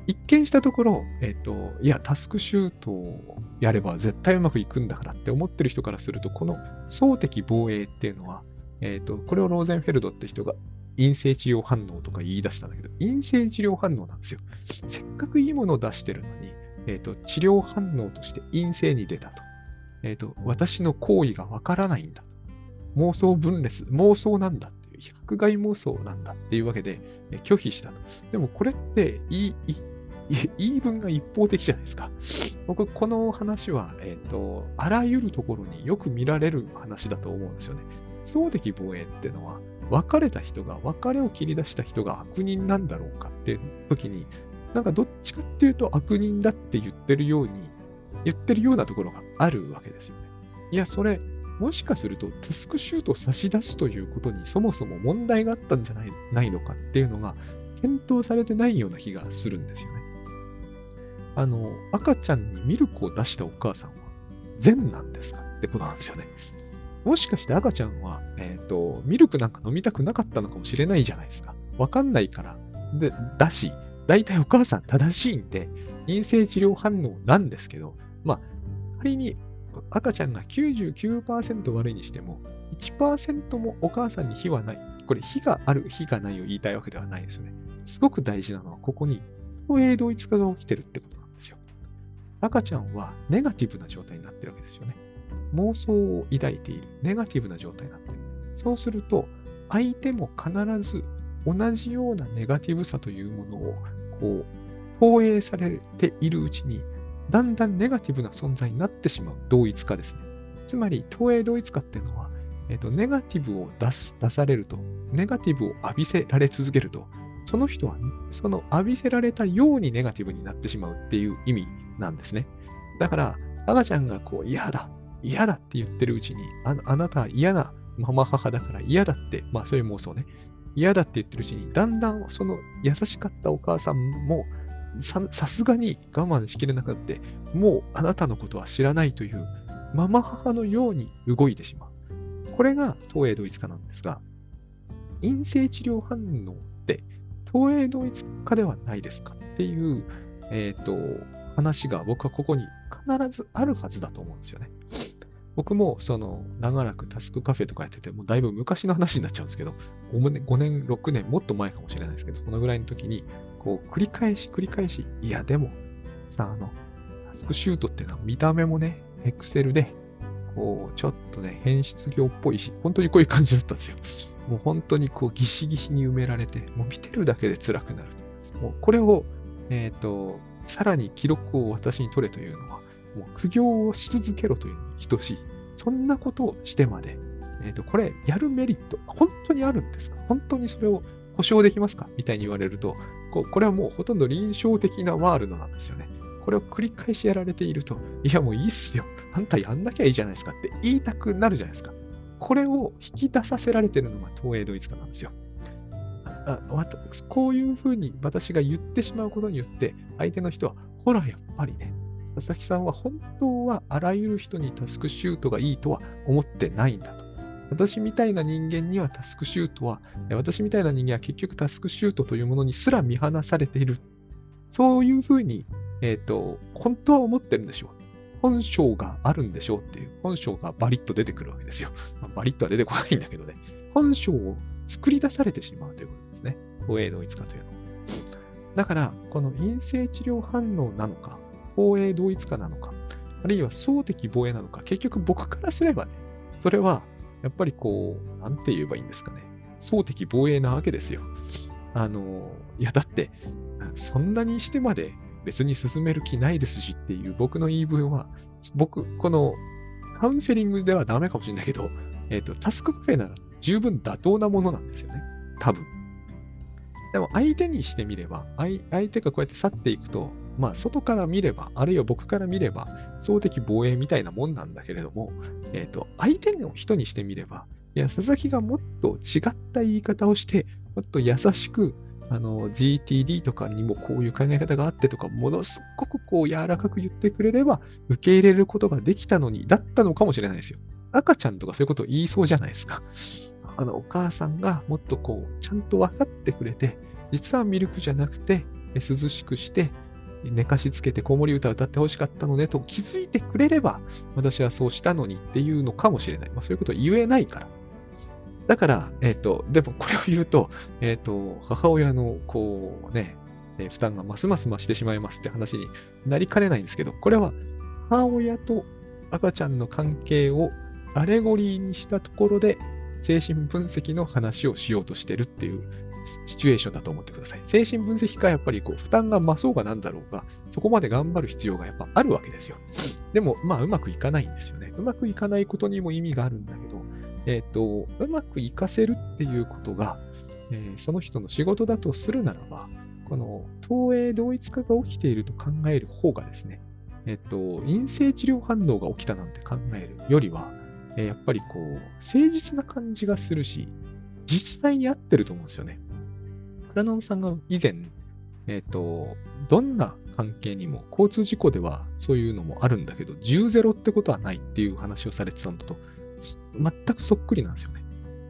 一見したところ、えっ、ー、と、いや、タスクシュートをやれば絶対うまくいくんだからって思ってる人からすると、この総的防衛っていうのは、えっ、ー、と、これをローゼンフェルドって人が陰性治療反応とか言い出したんだけど、陰性治療反応なんですよ。せっかくいいものを出してるのに、え、ー、と、治療反応として陰性に出たと。えっ、と、私の行為がわからないんだ。妄想分裂、妄想なんだっていう。迫害妄想なんだっていうわけでえ拒否したと。でもこれって言い 言い分が一方的じゃないですか。僕、この話は、えっ、ー、と、あらゆるところによく見られる話だと思うんですよね。総敵防衛っていうのは、別れた人が、別れを切り出した人が悪人なんだろうかっていう時に、なんかどっちかっていうと悪人だって言ってるように、言ってるようなところがあるわけですよね。いや、それ、もしかするとタスクシュートを差し出すということにそもそも問題があったんじゃないないのかっていうのが検討されてないような気がするんですよね。あの、赤ちゃんにミルクを出したお母さんは善なんですかってことなんですよね。もしかして赤ちゃんは、えっ、ー、と、ミルクなんか飲みたくなかったのかもしれないじゃないですか。わかんないから。で、だし、大体お母さん正しいんで、陰性治療反応なんですけど、まあ、仮に赤ちゃんが99%悪いにしても、1%もお母さんに非はない。これ、非がある、非がないを言いたいわけではないですね。すごく大事なのは、ここに、投影同一化が起きてるってことなんですよ。赤ちゃんはネガティブな状態になってるわけですよね。妄想を抱いている、ネガティブな状態になっている。そうすると、相手も必ず同じようなネガティブさというものを、こう、投影されているうちに、だんだんネガティブな存在になってしまう同一化ですね。つまり、投影同一化っていうのは、えっ、と、ネガティブを出す、出されると、ネガティブを浴びせられ続けると、その人は、その浴びせられたようにネガティブになってしまうっていう意味なんですね。だから、赤ちゃんがこう、嫌だ、嫌だって言ってるうちに、ああなたは嫌なママ母だから嫌だって、まあそういう妄想ね。嫌だって言ってるうちに、だんだんその優しかったお母さんもさすがに我慢しきれなくなって、もうあなたのことは知らないという、ママ母のように動いてしまう。これが東映同一化なんですが、陰性治療反応って東映同一化ではないですかっていう、えっ、ー、と、話が僕はここに必ずあるはずだと思うんですよね。僕もその長らくタスクカフェとかやってて、もうだいぶ昔の話になっちゃうんですけど、5年、5年6年、もっと前かもしれないですけど、そのぐらいの時に、こう繰り返し繰り返し、いやでも、さ、あの、タスクシュートっていうのは見た目もね、エクセルで、こう、ちょっとね、変質業っぽいし、本当にこういう感じだったんですよ。もう本当にこう、ギシギシに埋められて、もう見てるだけで辛くなる。もうこれを、えっ、ー、と、さらに記録を私に取れというのは、もう苦行をし続けろというに等しい。そんなことをしてまで、えっ、ー、と、これ、やるメリット、本当にあるんですか？本当にそれを保証できますか？みたいに言われると、ここれはもうほとんど臨床的なワールドなんですよね。これを繰り返しやられていると、いやもういいっすよ。あんたやんなきゃいいじゃないですかって言いたくなるじゃないですか。これを引き出させられてるのが東映ドイツ化なんですよ。あこういうふうに私が言ってしまうことによって、相手の人は、ほら、やっぱりね、佐々木さんは本当はあらゆる人にタスクシュートがいいとは思ってないんだと。私みたいな人間にはタスクシュートは、私みたいな人間は結局タスクシュートというものにすら見放されている。そういうふうに、えっ、ー、と、本当は思ってるんでしょう。本性があるんでしょうっていう、本性がバリッと出てくるわけですよ。まあ、バリッとは出てこないんだけどね。本性を作り出されてしまうということですね。放映同一化というのは。だから、この陰性治療反応なのか、放映同一化なのか、あるいは総的防衛なのか、結局僕からすればね、それはやっぱりこう、なんて言えばいいんですかね。総的防衛なわけですよ。あの、いやだって、そんなにしてまで別に進める気ないですしっていう僕の言い分は、僕、このカウンセリングではダメかもしれないけど、えっ、ー、と、タスクカフェなら十分妥当なものなんですよね。多分。でも相手にしてみれば、相手がこうやって去っていくと、まあ、外から見れば、あるいは僕から見れば、総的防衛みたいなもんなんだけれども、えっ、ー、と、相手の人にしてみれば、いや、佐々木がもっと違った言い方をして、もっと優しく、あの、GTD とかにもこういう考え方があってとか、ものすごくこう柔らかく言ってくれれば、受け入れることができたのに、だったのかもしれないですよ。赤ちゃんとかそういうことを言いそうじゃないですか。あの、お母さんがもっとこう、ちゃんと分かってくれて、実はミルクじゃなくて、涼しくして、寝かしつけて子守歌歌ってほしかったのねと気づいてくれれば、私はそうしたのにっていうのかもしれない。まあ、そういうこと言えないから。だから、えっ、ー、と、でもこれを言うと、えっ、ー、と、母親の、こうね、負担がますます増してしまいますって話になりかねないんですけど、これは母親と赤ちゃんの関係をアレゴリーにしたところで、精神分析の話をしようとしてるっていうシチュエーションだと思ってください。精神分析家はやっぱりこう負担が増そうがなんだろうが、そこまで頑張る必要がやっぱあるわけですよ。でも、まあ、うまくいかないんですよね。うまくいかないことにも意味があるんだけど、えっ、ー、と、うまくいかせるっていうことが、えー、その人の仕事だとするならば、この投影同一化が起きていると考える方がですね、えっ、ー、と、陰性治療反応が起きたなんて考えるよりは、えやっぱりこう、誠実な感じがするし、実際に合ってると思うんですよね。プラノンさんが以前、えっ、ー、と、どんな関係にも、交通事故ではそういうのもあるんだけど、10-0ってことはないっていう話をされてたのと、全くそっくりなんですよね。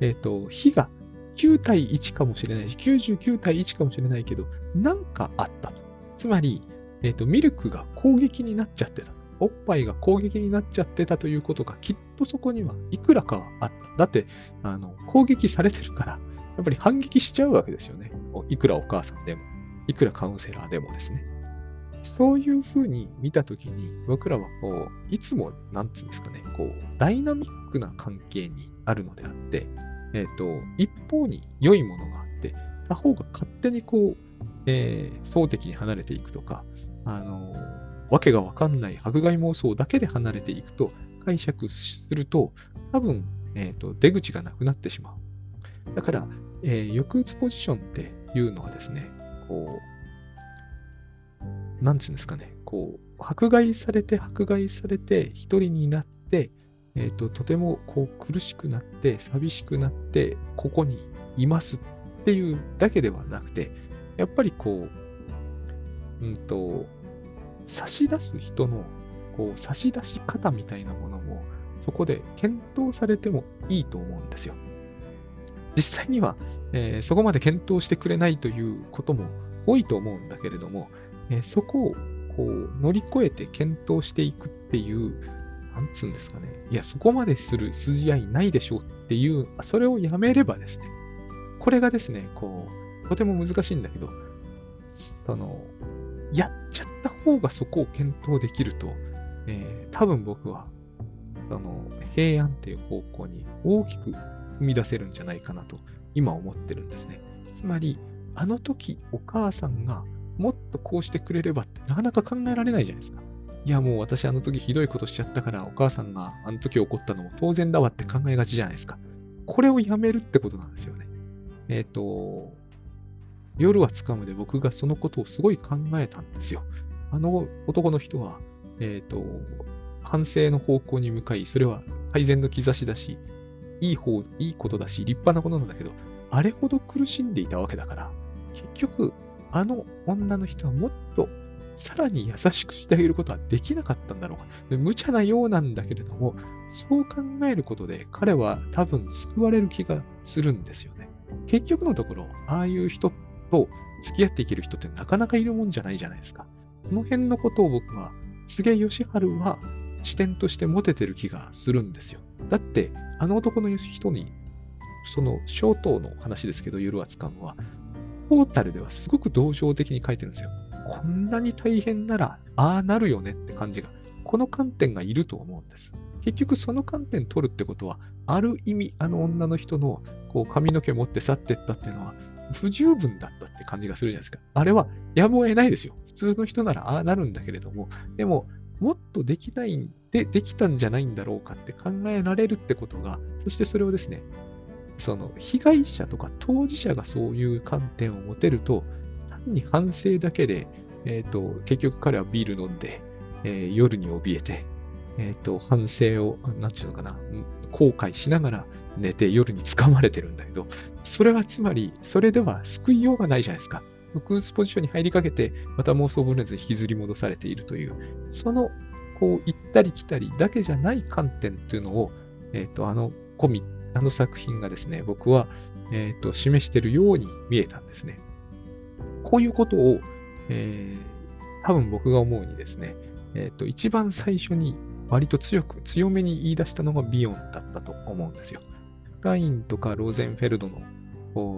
えっ、ー、と、火が9対1かもしれないし、99対1かもしれないけど、なんかあったと。つまり、えっ、ー、と、ミルクが攻撃になっちゃってた。おっぱいが攻撃になっちゃってたということが、きっとそこにはいくらかはあった。だって、あの、攻撃されてるから、やっぱり反撃しちゃうわけですよね。いくらお母さんでも、いくらカウンセラーでもですね。そういうふうに見たときに、僕らはこう、いつも、なんつうんですかね、こう、ダイナミックな関係にあるのであって、えっ、ー、と、一方に良いものがあって、他方が勝手にこう、えー、総的に離れていくとか、あのわけがわかんない迫害妄想だけで離れていくと、解釈すると、多分、え、ー、と、出口がなくなってしまう。だから、えー、抑うつポジションっていうのはですね、こう、なんつうんですかね、こう、迫害されて、迫害されて、一人になって、えっ、ー、と、とてもこう苦しくなって、寂しくなって、ここにいますっていうだけではなくて、やっぱりこう、うんと、差し出す人のこう差し出し方みたいなものも、そこで検討されてもいいと思うんですよ。実際には、えー、そこまで検討してくれないということも多いと思うんだけれども、えー、そこをこう乗り越えて検討していくっていう、なんつうんですかね。いや、そこまでする筋合いないでしょうっていう、それをやめればですね、これがですね、こう、とても難しいんだけど、その、やっちゃった方がそこを検討できると、えー、多分僕は、その、平安っていう方向に大きく踏み出せるんじゃないかなと今思ってるんですね。つまり、あの時お母さんがもっとこうしてくれればってなかなか考えられないじゃないですか。いやもう私あの時ひどいことしちゃったからお母さんがあの時怒ったのも当然だわって考えがちじゃないですか。これをやめるってことなんですよね。えっ、ー、と、夜はつかむで僕がそのことをすごい考えたんですよ。あの男の人は、えっ、ー、と、反省の方向に向かい、それは改善の兆しだし、いい方、いいことだし、立派なことなんだけど、あれほど苦しんでいたわけだから、結局、あの女の人はもっとさらに優しくしてあげることはできなかったんだろうか。無茶なようなんだけれども、そう考えることで彼は多分救われる気がするんですよね。結局のところ、ああいう人っと付き合っていける人ってなかなかいるもんじゃないじゃないですか。この辺のことを僕は、菅義治は視点として持ててる気がするんですよ。だって、あの男の人に、その小刀の話ですけど、夜はつかむは、トータルではすごく同情的に書いてるんですよ。こんなに大変なら、ああなるよねって感じが、この観点がいると思うんです。結局その観点取るってことは、ある意味あの女の人のこう髪の毛持って去ってったっていうのは、不十分だったって感じがするじゃないですか。あれはやむを得ないですよ。普通の人ならああなるんだけれども、でも、もっとできないんで、できたんじゃないんだろうかって考えられるってことが、そしてそれをですね、その被害者とか当事者がそういう観点を持てると、単に反省だけで、えっ、ー、と、結局彼はビール飲んで、えー、夜に怯えて、えっ、ー、と、反省を、なんていうのかな、後悔しながら寝て夜に掴まれてるんだけど、それはつまり、それでは救いようがないじゃないですか。抑うつポジションに入りかけて、また妄想分裂で引きずり戻されているという、その、こう、行ったり来たりだけじゃない観点っていうのを、えっ、ー、と、あのコミ、あの作品がですね、僕は、えっ、ー、と、示しているように見えたんですね。こういうことを、えー、多分僕が思うにですね、えっ、と、一番最初に割と強く、強めに言い出したのがビヨンだったと思うんですよ。ラインとかローゼンフェルドの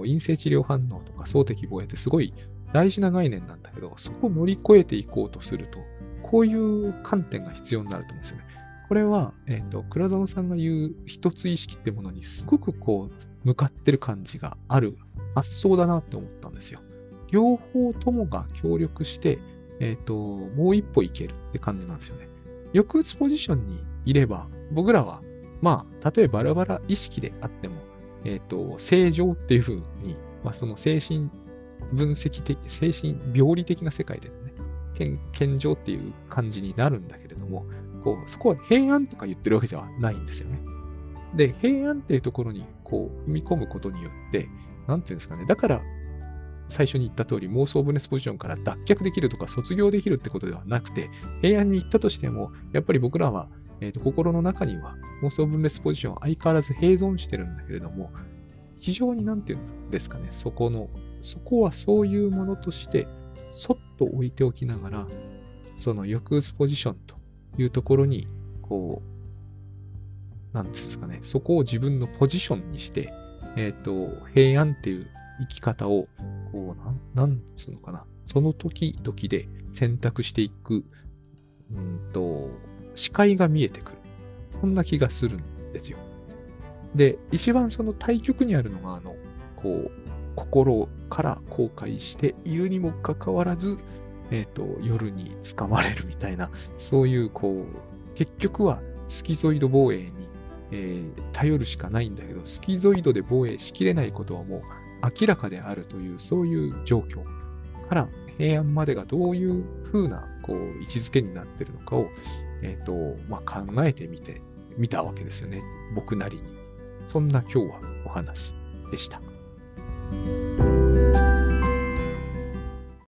陰性治療反応とか総的防衛ってすごい大事な概念なんだけど、そこを乗り越えていこうとすると、こういう観点が必要になると思うんですよね。これは、えっ、と、倉園さんが言う一つ意識ってものにすごくこう、向かってる感じがある発想だなって思ったんですよ。両方ともが協力して、えっ、と、もう一歩いけるって感じなんですよね。抑うつポジションにいれば、僕らは、まあ、たとえバラバラ意識であっても、えっ、と、正常っていうふうに、まあ、その精神分析的、精神病理的な世界でね、健健常っていう感じになるんだけれども、こうそこは平安とか言ってるわけじゃないんですよね。で、平安っていうところにこう踏み込むことによって、なんていうんですかね、だから最初に言った通り妄想ブネスポジションから脱却できるとか卒業できるってことではなくて、平安に行ったとしても、やっぱり僕らは、えーと、心の中には妄想分裂ポジションは相変わらず併存してるんだけれども、非常になんていうんですかね、そこの、そこはそういうものとして、そっと置いておきながら、その抑うつポジションというところに、こう、なんですかね、そこを自分のポジションにして、えっ、ー、と、平安っていう生き方を、こう、なん、なんつうのかな、その時々で選択していく、うんと、視界が見えてくる。そんな気がするんですよ。で、一番その対極にあるのが、あの、こう、心から後悔しているにもかかわらず、えっ、ー、と、夜に掴まれるみたいな、そういう、こう、結局はスキゾイド防衛に、えー、頼るしかないんだけど、スキゾイドで防衛しきれないことはもう明らかであるという、そういう状況から平安までがどういうふうな、こう、位置づけになってるのかを、えっ、ー、と、まあ、考えてみて、みたわけですよね。僕なりに。そんな今日はお話でした。